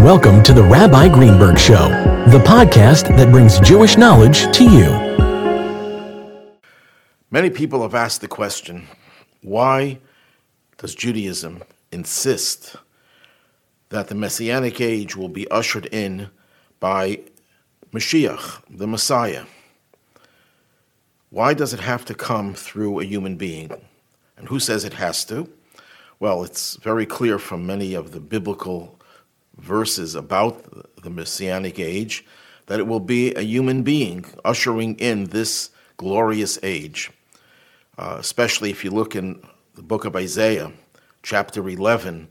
Welcome to the Rabbi Greenberg Show, the podcast that brings Jewish knowledge to you. Many people have asked the question why does Judaism insist that the Messianic age will be ushered in by Mashiach, the Messiah? Why does it have to come through a human being? And who says it has to? Well, it's very clear from many of the biblical verses about the Messianic age that it will be a human being ushering in this glorious age. Uh, especially if you look in the book of Isaiah, chapter 11,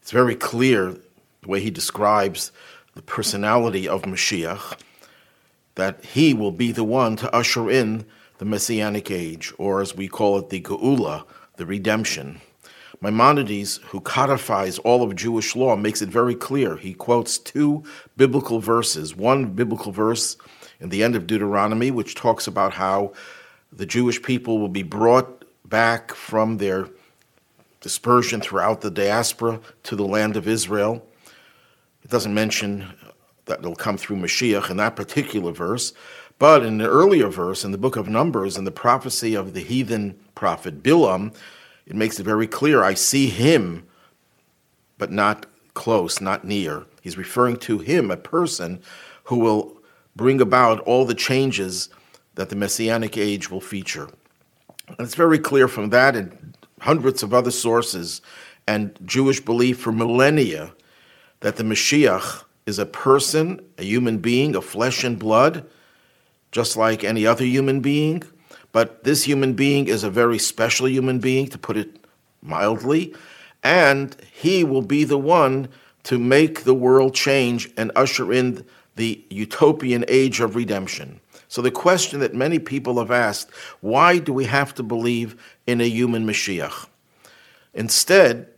it's very clear the way he describes the personality of Mashiach that he will be the one to usher in the Messianic age, or as we call it, the Geula, the redemption. Maimonides, who codifies all of Jewish law, makes it very clear. He quotes two biblical verses. One biblical verse in the end of Deuteronomy, which talks about how the Jewish people will be brought back from their dispersion throughout the diaspora to the land of Israel. It doesn't mention that it'll come through Mashiach in that particular verse, but in the earlier verse in the book of Numbers, in the prophecy of the heathen prophet Bilam, it makes it very clear I see him, but not close, not near. He's referring to him, a person who will bring about all the changes that the Messianic age will feature. And it's very clear from that and hundreds of other sources and Jewish belief for millennia that the Mashiach is a person, a human being of flesh and blood, just like any other human being but this human being is a very special human being, to put it mildly, and he will be the one to make the world change and usher in the utopian age of redemption. So, the question that many people have asked why do we have to believe in a human Mashiach? Instead,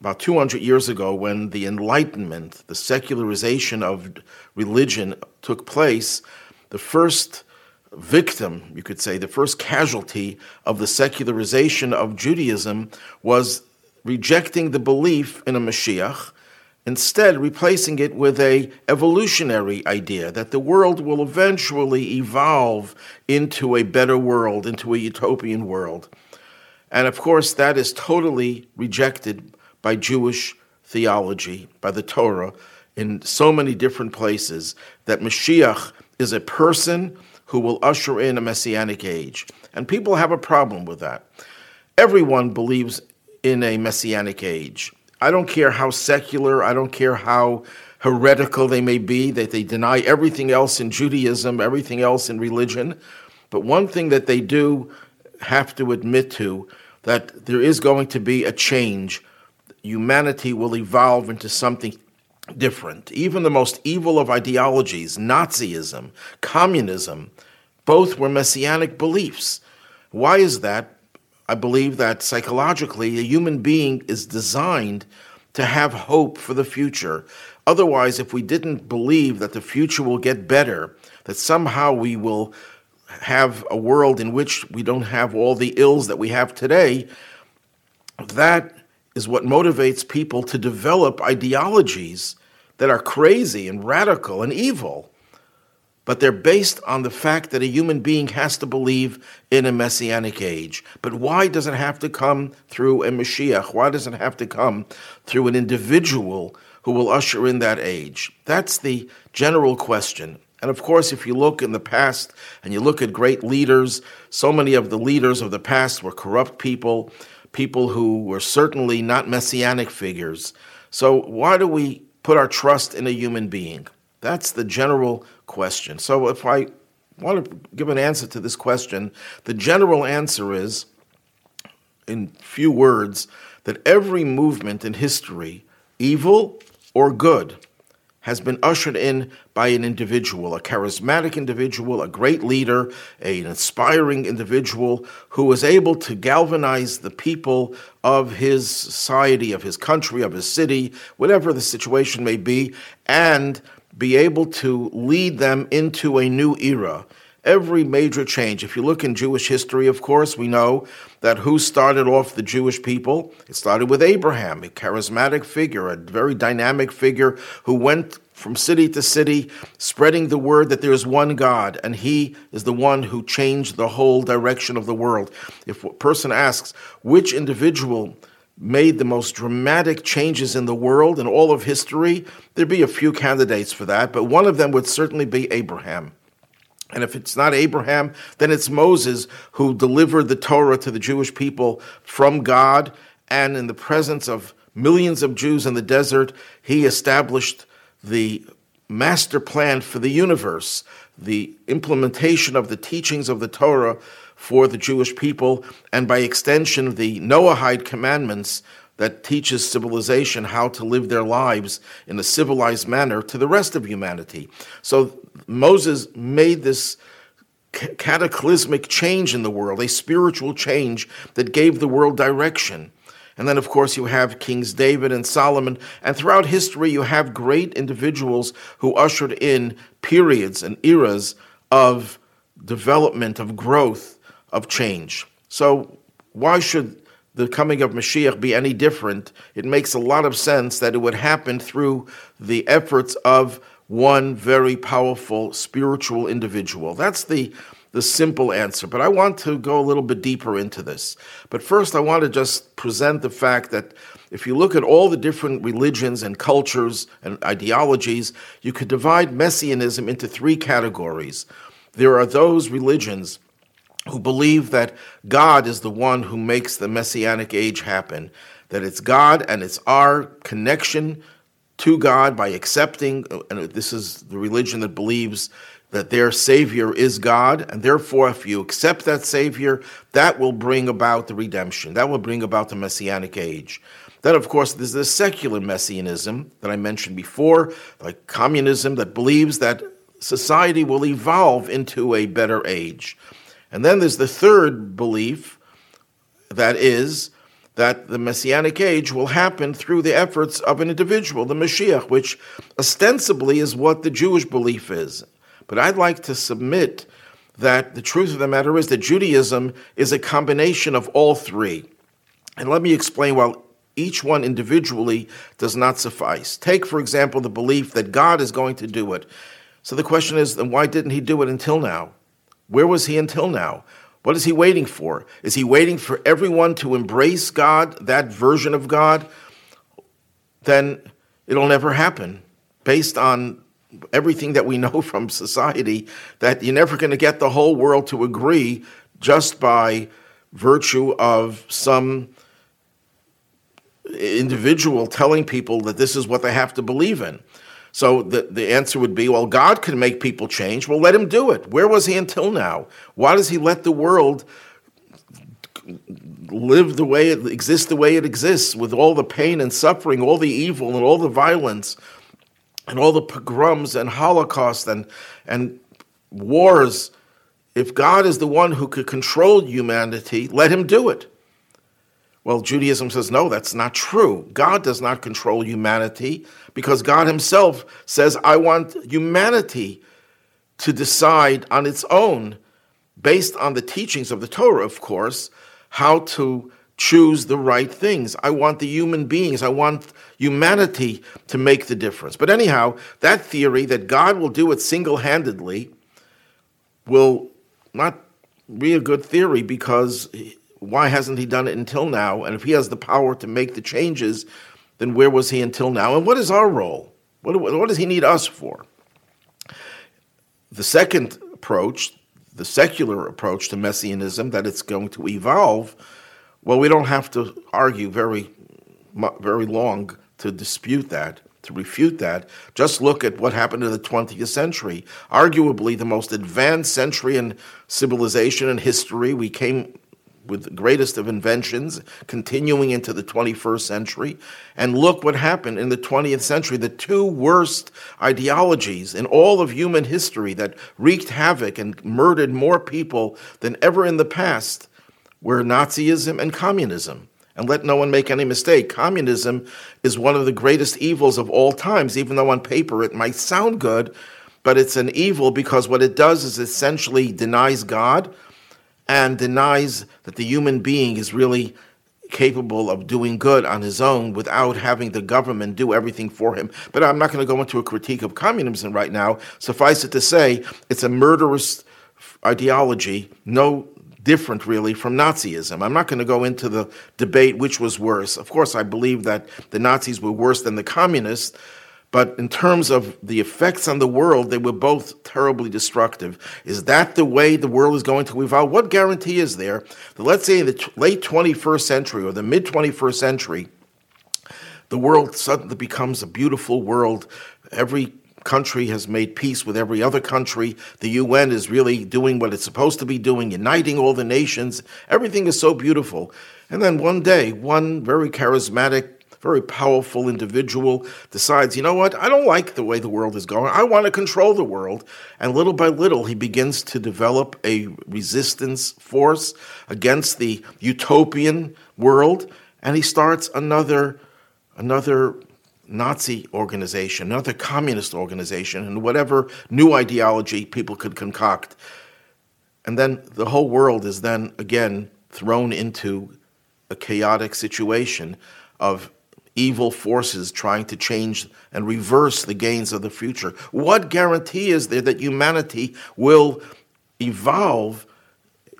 about 200 years ago, when the Enlightenment, the secularization of religion took place, the first victim, you could say, the first casualty of the secularization of Judaism was rejecting the belief in a Mashiach, instead replacing it with a evolutionary idea that the world will eventually evolve into a better world, into a utopian world. And of course, that is totally rejected by Jewish theology, by the Torah, in so many different places, that Mashiach is a person who will usher in a messianic age. And people have a problem with that. Everyone believes in a messianic age. I don't care how secular, I don't care how heretical they may be, that they deny everything else in Judaism, everything else in religion. But one thing that they do have to admit to that there is going to be a change. Humanity will evolve into something different. Even the most evil of ideologies, Nazism, communism, both were messianic beliefs. Why is that? I believe that psychologically, a human being is designed to have hope for the future. Otherwise, if we didn't believe that the future will get better, that somehow we will have a world in which we don't have all the ills that we have today, that is what motivates people to develop ideologies that are crazy and radical and evil. But they're based on the fact that a human being has to believe in a messianic age. But why does it have to come through a Mashiach? Why does it have to come through an individual who will usher in that age? That's the general question. And of course, if you look in the past and you look at great leaders, so many of the leaders of the past were corrupt people, people who were certainly not messianic figures. So, why do we put our trust in a human being? That's the general question. So, if I want to give an answer to this question, the general answer is, in few words, that every movement in history, evil or good, has been ushered in by an individual, a charismatic individual, a great leader, an inspiring individual who was able to galvanize the people of his society, of his country, of his city, whatever the situation may be, and be able to lead them into a new era, every major change. If you look in Jewish history, of course, we know that who started off the Jewish people? It started with Abraham, a charismatic figure, a very dynamic figure who went from city to city, spreading the word that there is one God, and He is the one who changed the whole direction of the world. If a person asks, which individual made the most dramatic changes in the world in all of history, there'd be a few candidates for that, but one of them would certainly be Abraham. And if it's not Abraham, then it's Moses who delivered the Torah to the Jewish people from God. And in the presence of millions of Jews in the desert, he established the master plan for the universe, the implementation of the teachings of the Torah for the Jewish people, and by extension, the Noahide commandments that teaches civilization how to live their lives in a civilized manner to the rest of humanity. So Moses made this cataclysmic change in the world, a spiritual change that gave the world direction. And then, of course, you have Kings David and Solomon. And throughout history, you have great individuals who ushered in periods and eras of development, of growth, of change. So, why should the coming of Mashiach be any different? It makes a lot of sense that it would happen through the efforts of one very powerful spiritual individual. That's the the simple answer. But I want to go a little bit deeper into this. But first, I want to just present the fact that if you look at all the different religions and cultures and ideologies, you could divide messianism into three categories. There are those religions who believe that God is the one who makes the messianic age happen, that it's God and it's our connection to God by accepting, uh, and this is the religion that believes that their Savior is God, and therefore, if you accept that Savior, that will bring about the redemption. That will bring about the Messianic age. Then, of course, there's the secular messianism that I mentioned before, like communism, that believes that society will evolve into a better age. And then there's the third belief that is that the messianic age will happen through the efforts of an individual, the Mashiach, which ostensibly is what the Jewish belief is. But I'd like to submit that the truth of the matter is that Judaism is a combination of all three. And let me explain why each one individually does not suffice. Take, for example, the belief that God is going to do it. So the question is, then why didn't he do it until now? Where was he until now? What is he waiting for? Is he waiting for everyone to embrace God, that version of God? Then it'll never happen based on everything that we know from society that you're never going to get the whole world to agree just by virtue of some individual telling people that this is what they have to believe in. So the, the answer would be, well, God can make people change. Well, let him do it. Where was he until now? Why does he let the world live the way it exists the way it exists with all the pain and suffering, all the evil and all the violence? and all the pogroms and Holocaust and, and wars, if God is the one who could control humanity, let him do it. Well, Judaism says, no, that's not true. God does not control humanity because God himself says, I want humanity to decide on its own, based on the teachings of the Torah, of course, how to choose the right things. I want the human beings, I want humanity to make the difference. But anyhow, that theory that God will do it single handedly will not be a good theory because why hasn't he done it until now? And if he has the power to make the changes, then where was he until now? And what is our role? What, what does he need us for? The second approach, the secular approach to messianism, that it's going to evolve well, we don't have to argue very, very long to dispute that, to refute that. Just look at what happened in the 20th century. Arguably the most advanced century in civilization and history. We came with the greatest of inventions, continuing into the 21st century. And look what happened in the 20th century. The two worst ideologies in all of human history that wreaked havoc and murdered more people than ever in the past were Nazism and communism. And let no one make any mistake, communism is one of the greatest evils of all times, even though on paper it might sound good. but it's an evil because what it does is essentially denies God and denies that the human being is really capable of doing good on his own without having the government do everything for him. But I'm not going to go into a critique of communism right now. Suffice it to say, it's a murderous ideology, no different really from Nazism. I'm not going to go into the debate which was worse. Of course, I believe that the Nazis were worse than the communists, but in terms of the effects on the world, they were both terribly destructive. Is that the way the world is going to evolve? What guarantee is there that, let's say, in the late 21st century or the mid 21st century, the world suddenly becomes a beautiful world. Every country has made peace with every other country. The UN is really doing what it's supposed to be doing, uniting all the nations. Everything is so beautiful. And then one day, one very charismatic very powerful individual decides, you know what, I don't like the way the world is going. I want to control the world. And little by little, he begins to develop a resistance force against the utopian world. And he starts another, another Nazi organization, another communist organization, and whatever new ideology people could concoct. And then the whole world is then again thrown into a chaotic situation of evil forces trying to change and reverse the gains of the future. What guarantee is there that humanity will evolve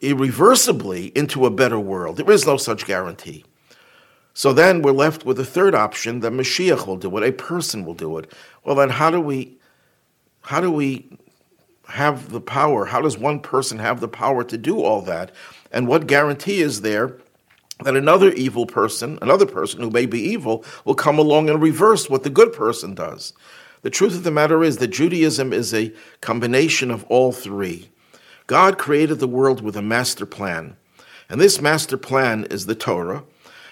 irreversibly into a better world? There is no such guarantee. So then we're left with a third option that Mashiach will do it, a person will do it. Well, then how do we how do we have the power? How does one person have the power to do all that? And what guarantee is there that another evil person, another person who may be evil, will come along and reverse what the good person does. The truth of the matter is that Judaism is a combination of all three. God created the world with a master plan, and this master plan is the Torah.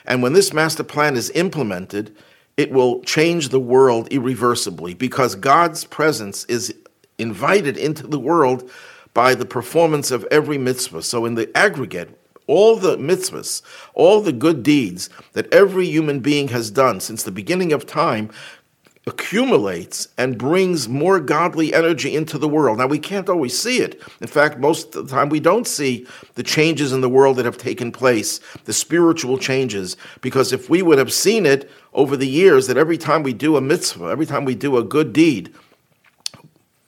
And when this master plan is implemented, it will change the world irreversibly because God's presence is invited into the world by the performance of every mitzvah. So, in the aggregate, all the mitzvahs, all the good deeds that every human being has done since the beginning of time accumulates and brings more godly energy into the world. Now, we can't always see it. In fact, most of the time we don't see the changes in the world that have taken place, the spiritual changes, because if we would have seen it over the years, that every time we do a mitzvah, every time we do a good deed,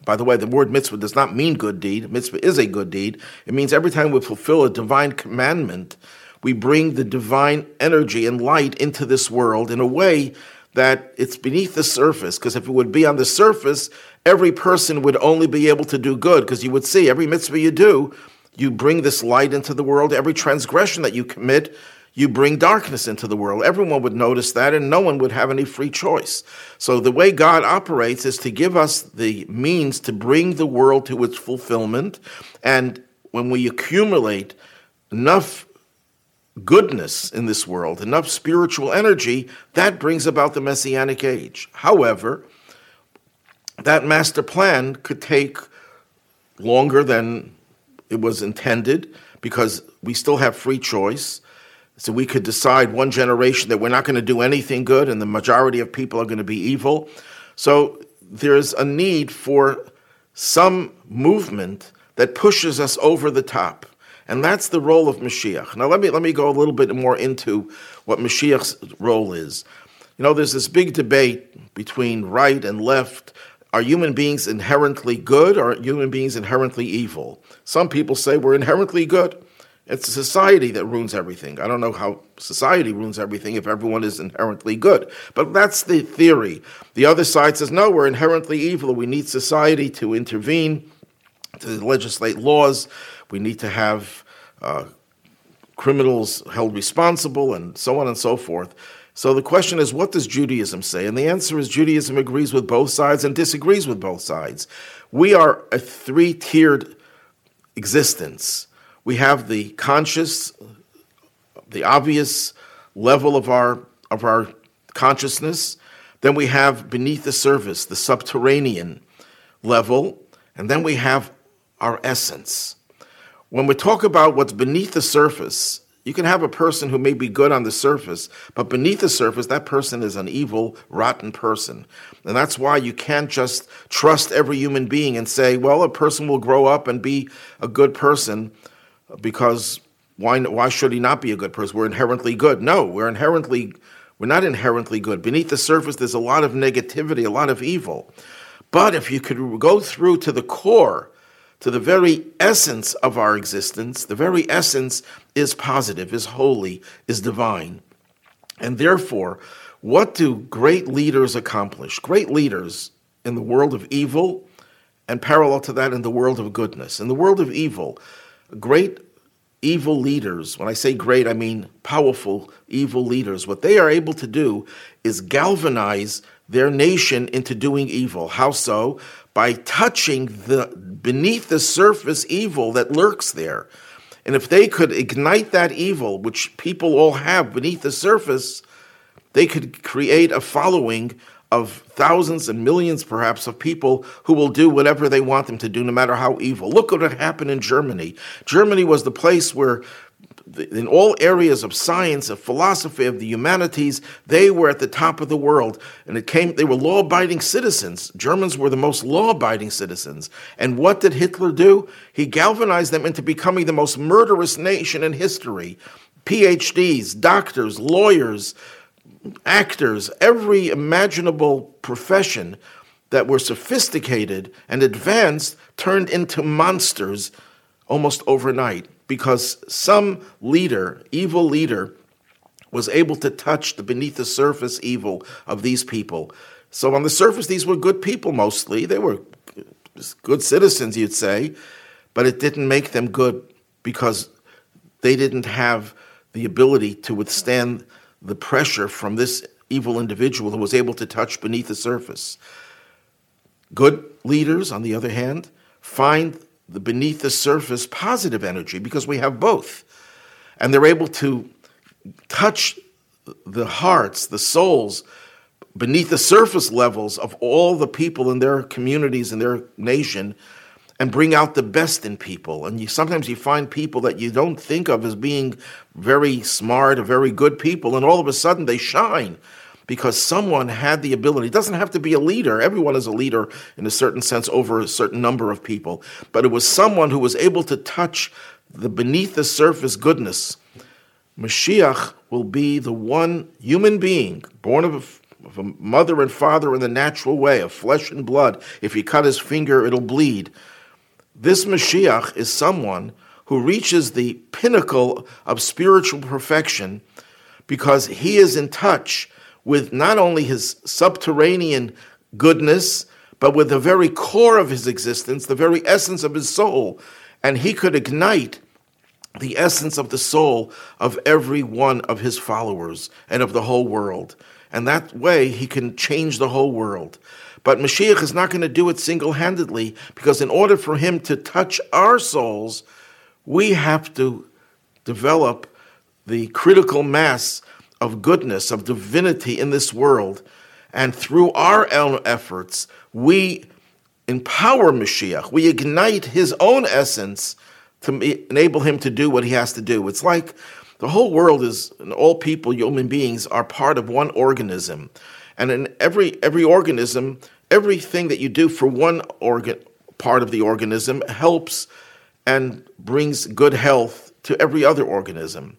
by the way, the word mitzvah does not mean good deed. Mitzvah is a good deed. It means every time we fulfill a divine commandment, we bring the divine energy and light into this world in a way that it's beneath the surface. Because if it would be on the surface, every person would only be able to do good. Because you would see every mitzvah you do, you bring this light into the world. Every transgression that you commit, you bring darkness into the world. Everyone would notice that, and no one would have any free choice. So, the way God operates is to give us the means to bring the world to its fulfillment. And when we accumulate enough goodness in this world, enough spiritual energy, that brings about the messianic age. However, that master plan could take longer than it was intended because we still have free choice. So we could decide one generation that we're not going to do anything good and the majority of people are going to be evil. So there's a need for some movement that pushes us over the top. And that's the role of Mashiach. Now let me let me go a little bit more into what Mashiach's role is. You know, there's this big debate between right and left. Are human beings inherently good or are human beings inherently evil? Some people say we're inherently good. It's society that ruins everything. I don't know how society ruins everything if everyone is inherently good. But that's the theory. The other side says, no, we're inherently evil. We need society to intervene, to legislate laws. We need to have uh, criminals held responsible, and so on and so forth. So the question is, what does Judaism say? And the answer is Judaism agrees with both sides and disagrees with both sides. We are a three tiered existence we have the conscious, the obvious level of our of our consciousness. Then we have beneath the surface, the subterranean level, and then we have our essence. When we talk about what's beneath the surface, you can have a person who may be good on the surface, but beneath the surface, that person is an evil, rotten person. And that's why you can't just trust every human being and say, well, a person will grow up and be a good person because why, why should he not be a good person? We're inherently good. No, we're inherently, we're not inherently good. Beneath the surface, there's a lot of negativity, a lot of evil. But if you could go through to the core, to the very essence of our existence. The very essence is positive, is holy, is divine. And therefore, what do great leaders accomplish? Great leaders in the world of evil, and parallel to that, in the world of goodness. In the world of evil, great evil leaders, when I say great, I mean powerful evil leaders, what they are able to do is galvanize their nation into doing evil. How so? By touching the beneath the surface evil that lurks there. And if they could ignite that evil, which people all have beneath the surface, they could create a following of thousands and millions, perhaps, of people who will do whatever they want them to do, no matter how evil. Look at what happened in Germany. Germany was the place where in all areas of science, of philosophy, of the humanities, they were at the top of the world. And it came, they were law abiding citizens. Germans were the most law abiding citizens. And what did Hitler do? He galvanized them into becoming the most murderous nation in history. PhDs, doctors, lawyers, actors, every imaginable profession that were sophisticated and advanced turned into monsters almost overnight because some leader, evil leader, was able to touch the beneath the surface evil of these people. So on the surface, these were good people mostly. They were good citizens, you'd say, but it didn't make them good because they didn't have the ability to withstand the pressure from this evil individual who was able to touch beneath the surface. Good leaders, on the other hand, find the beneath the surface positive energy because we have both. And they're able to touch the hearts, the souls, beneath the surface levels of all the people in their communities and their nation and bring out the best in people. And you, sometimes you find people that you don't think of as being very smart or very good people, and all of a sudden they shine because someone had the ability. It doesn't have to be a leader. Everyone is a leader in a certain sense over a certain number of people. But it was someone who was able to touch the beneath the surface goodness. Mashiach will be the one human being born of a, of a mother and father in the natural way, of flesh and blood. If he cut his finger, it'll bleed. This Mashiach is someone who reaches the pinnacle of spiritual perfection because he is in touch with not only his subterranean goodness, but with the very core of his existence, the very essence of his soul. And he could ignite the essence of the soul of every one of his followers and of the whole world. And that way he can change the whole world. But Mashiach is not going to do it single handedly because, in order for him to touch our souls, we have to develop the critical mass of goodness, of divinity in this world. And through our own efforts, we empower Mashiach. We ignite his own essence to enable him to do what he has to do. It's like the whole world is, and all people, human beings, are part of one organism. And in every every organism, everything that you do for one organ part of the organism helps and brings good health to every other organism.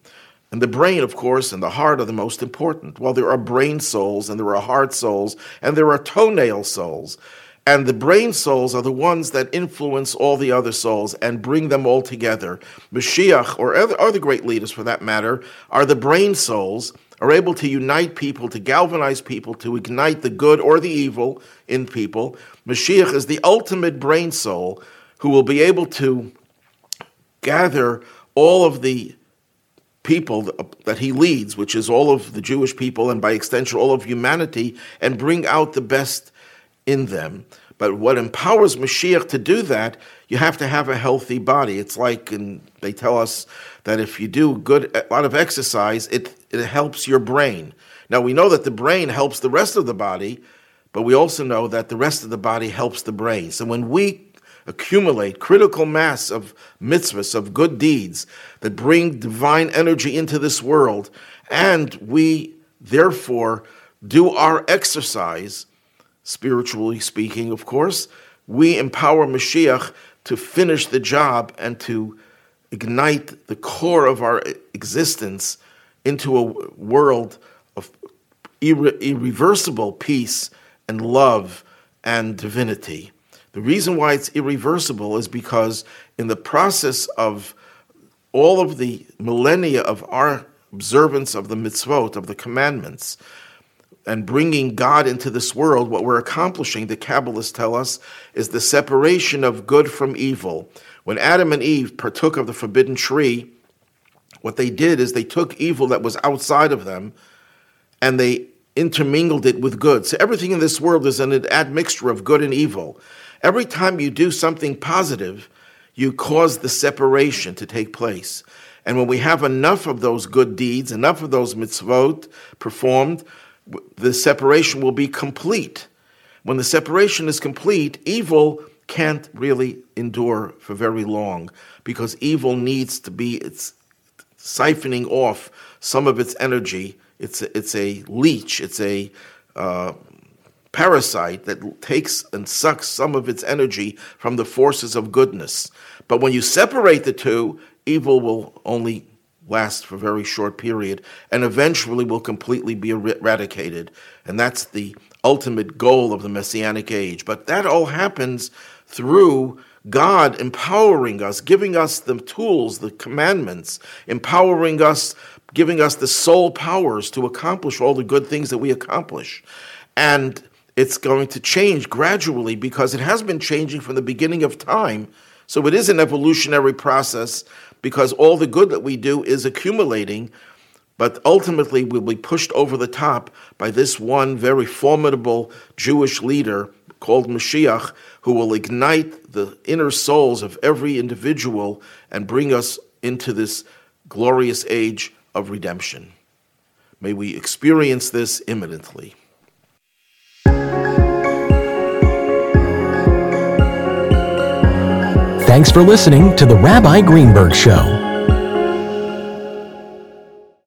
And the brain, of course, and the heart are the most important. Well, there are brain souls, and there are heart souls, and there are toenail souls. And the brain souls are the ones that influence all the other souls and bring them all together. Mashiach, or other, other great leaders for that matter, are the brain souls, are able to unite people, to galvanize people, to ignite the good or the evil in people. Mashiach is the ultimate brain soul who will be able to gather all of the people that he leads, which is all of the Jewish people and by extension all of humanity, and bring out the best in them. But what empowers Mashiach to do that, you have to have a healthy body. It's like, and they tell us that if you do good, a lot of exercise, it, it helps your brain. Now we know that the brain helps the rest of the body, but we also know that the rest of the body helps the brain. So when we accumulate critical mass of mitzvahs, of good deeds that bring divine energy into this world, and we therefore do our exercise, spiritually speaking, of course, we empower Mashiach to finish the job and to ignite the core of our existence into a world of irre- irreversible peace and love and divinity. The reason why it's irreversible is because in the process of all of the millennia of our observance of the mitzvot, of the commandments, and bringing God into this world, what we're accomplishing, the Kabbalists tell us, is the separation of good from evil. When Adam and Eve partook of the forbidden tree, what they did is they took evil that was outside of them and they intermingled it with good. So everything in this world is an admixture of good and evil. Every time you do something positive, you cause the separation to take place. And when we have enough of those good deeds, enough of those mitzvot performed, the separation will be complete. When the separation is complete, evil can't really endure for very long because evil needs to be it's siphoning off some of its energy. It's a, it's a leech. It's a uh, parasite that takes and sucks some of its energy from the forces of goodness. But when you separate the two, evil will only last for a very short period and eventually will completely be eradicated. And that's the ultimate goal of the Messianic age. But that all happens through God empowering us, giving us the tools, the commandments, empowering us, giving us the soul powers to accomplish all the good things that we accomplish. And it's going to change gradually because it has been changing from the beginning of time. So it is an evolutionary process because all the good that we do is accumulating, but ultimately we'll be pushed over the top by this one very formidable Jewish leader called Mashiach, who will ignite the inner souls of every individual and bring us into this glorious age of redemption. May we experience this imminently. Thanks for listening to the Rabbi Greenberg Show.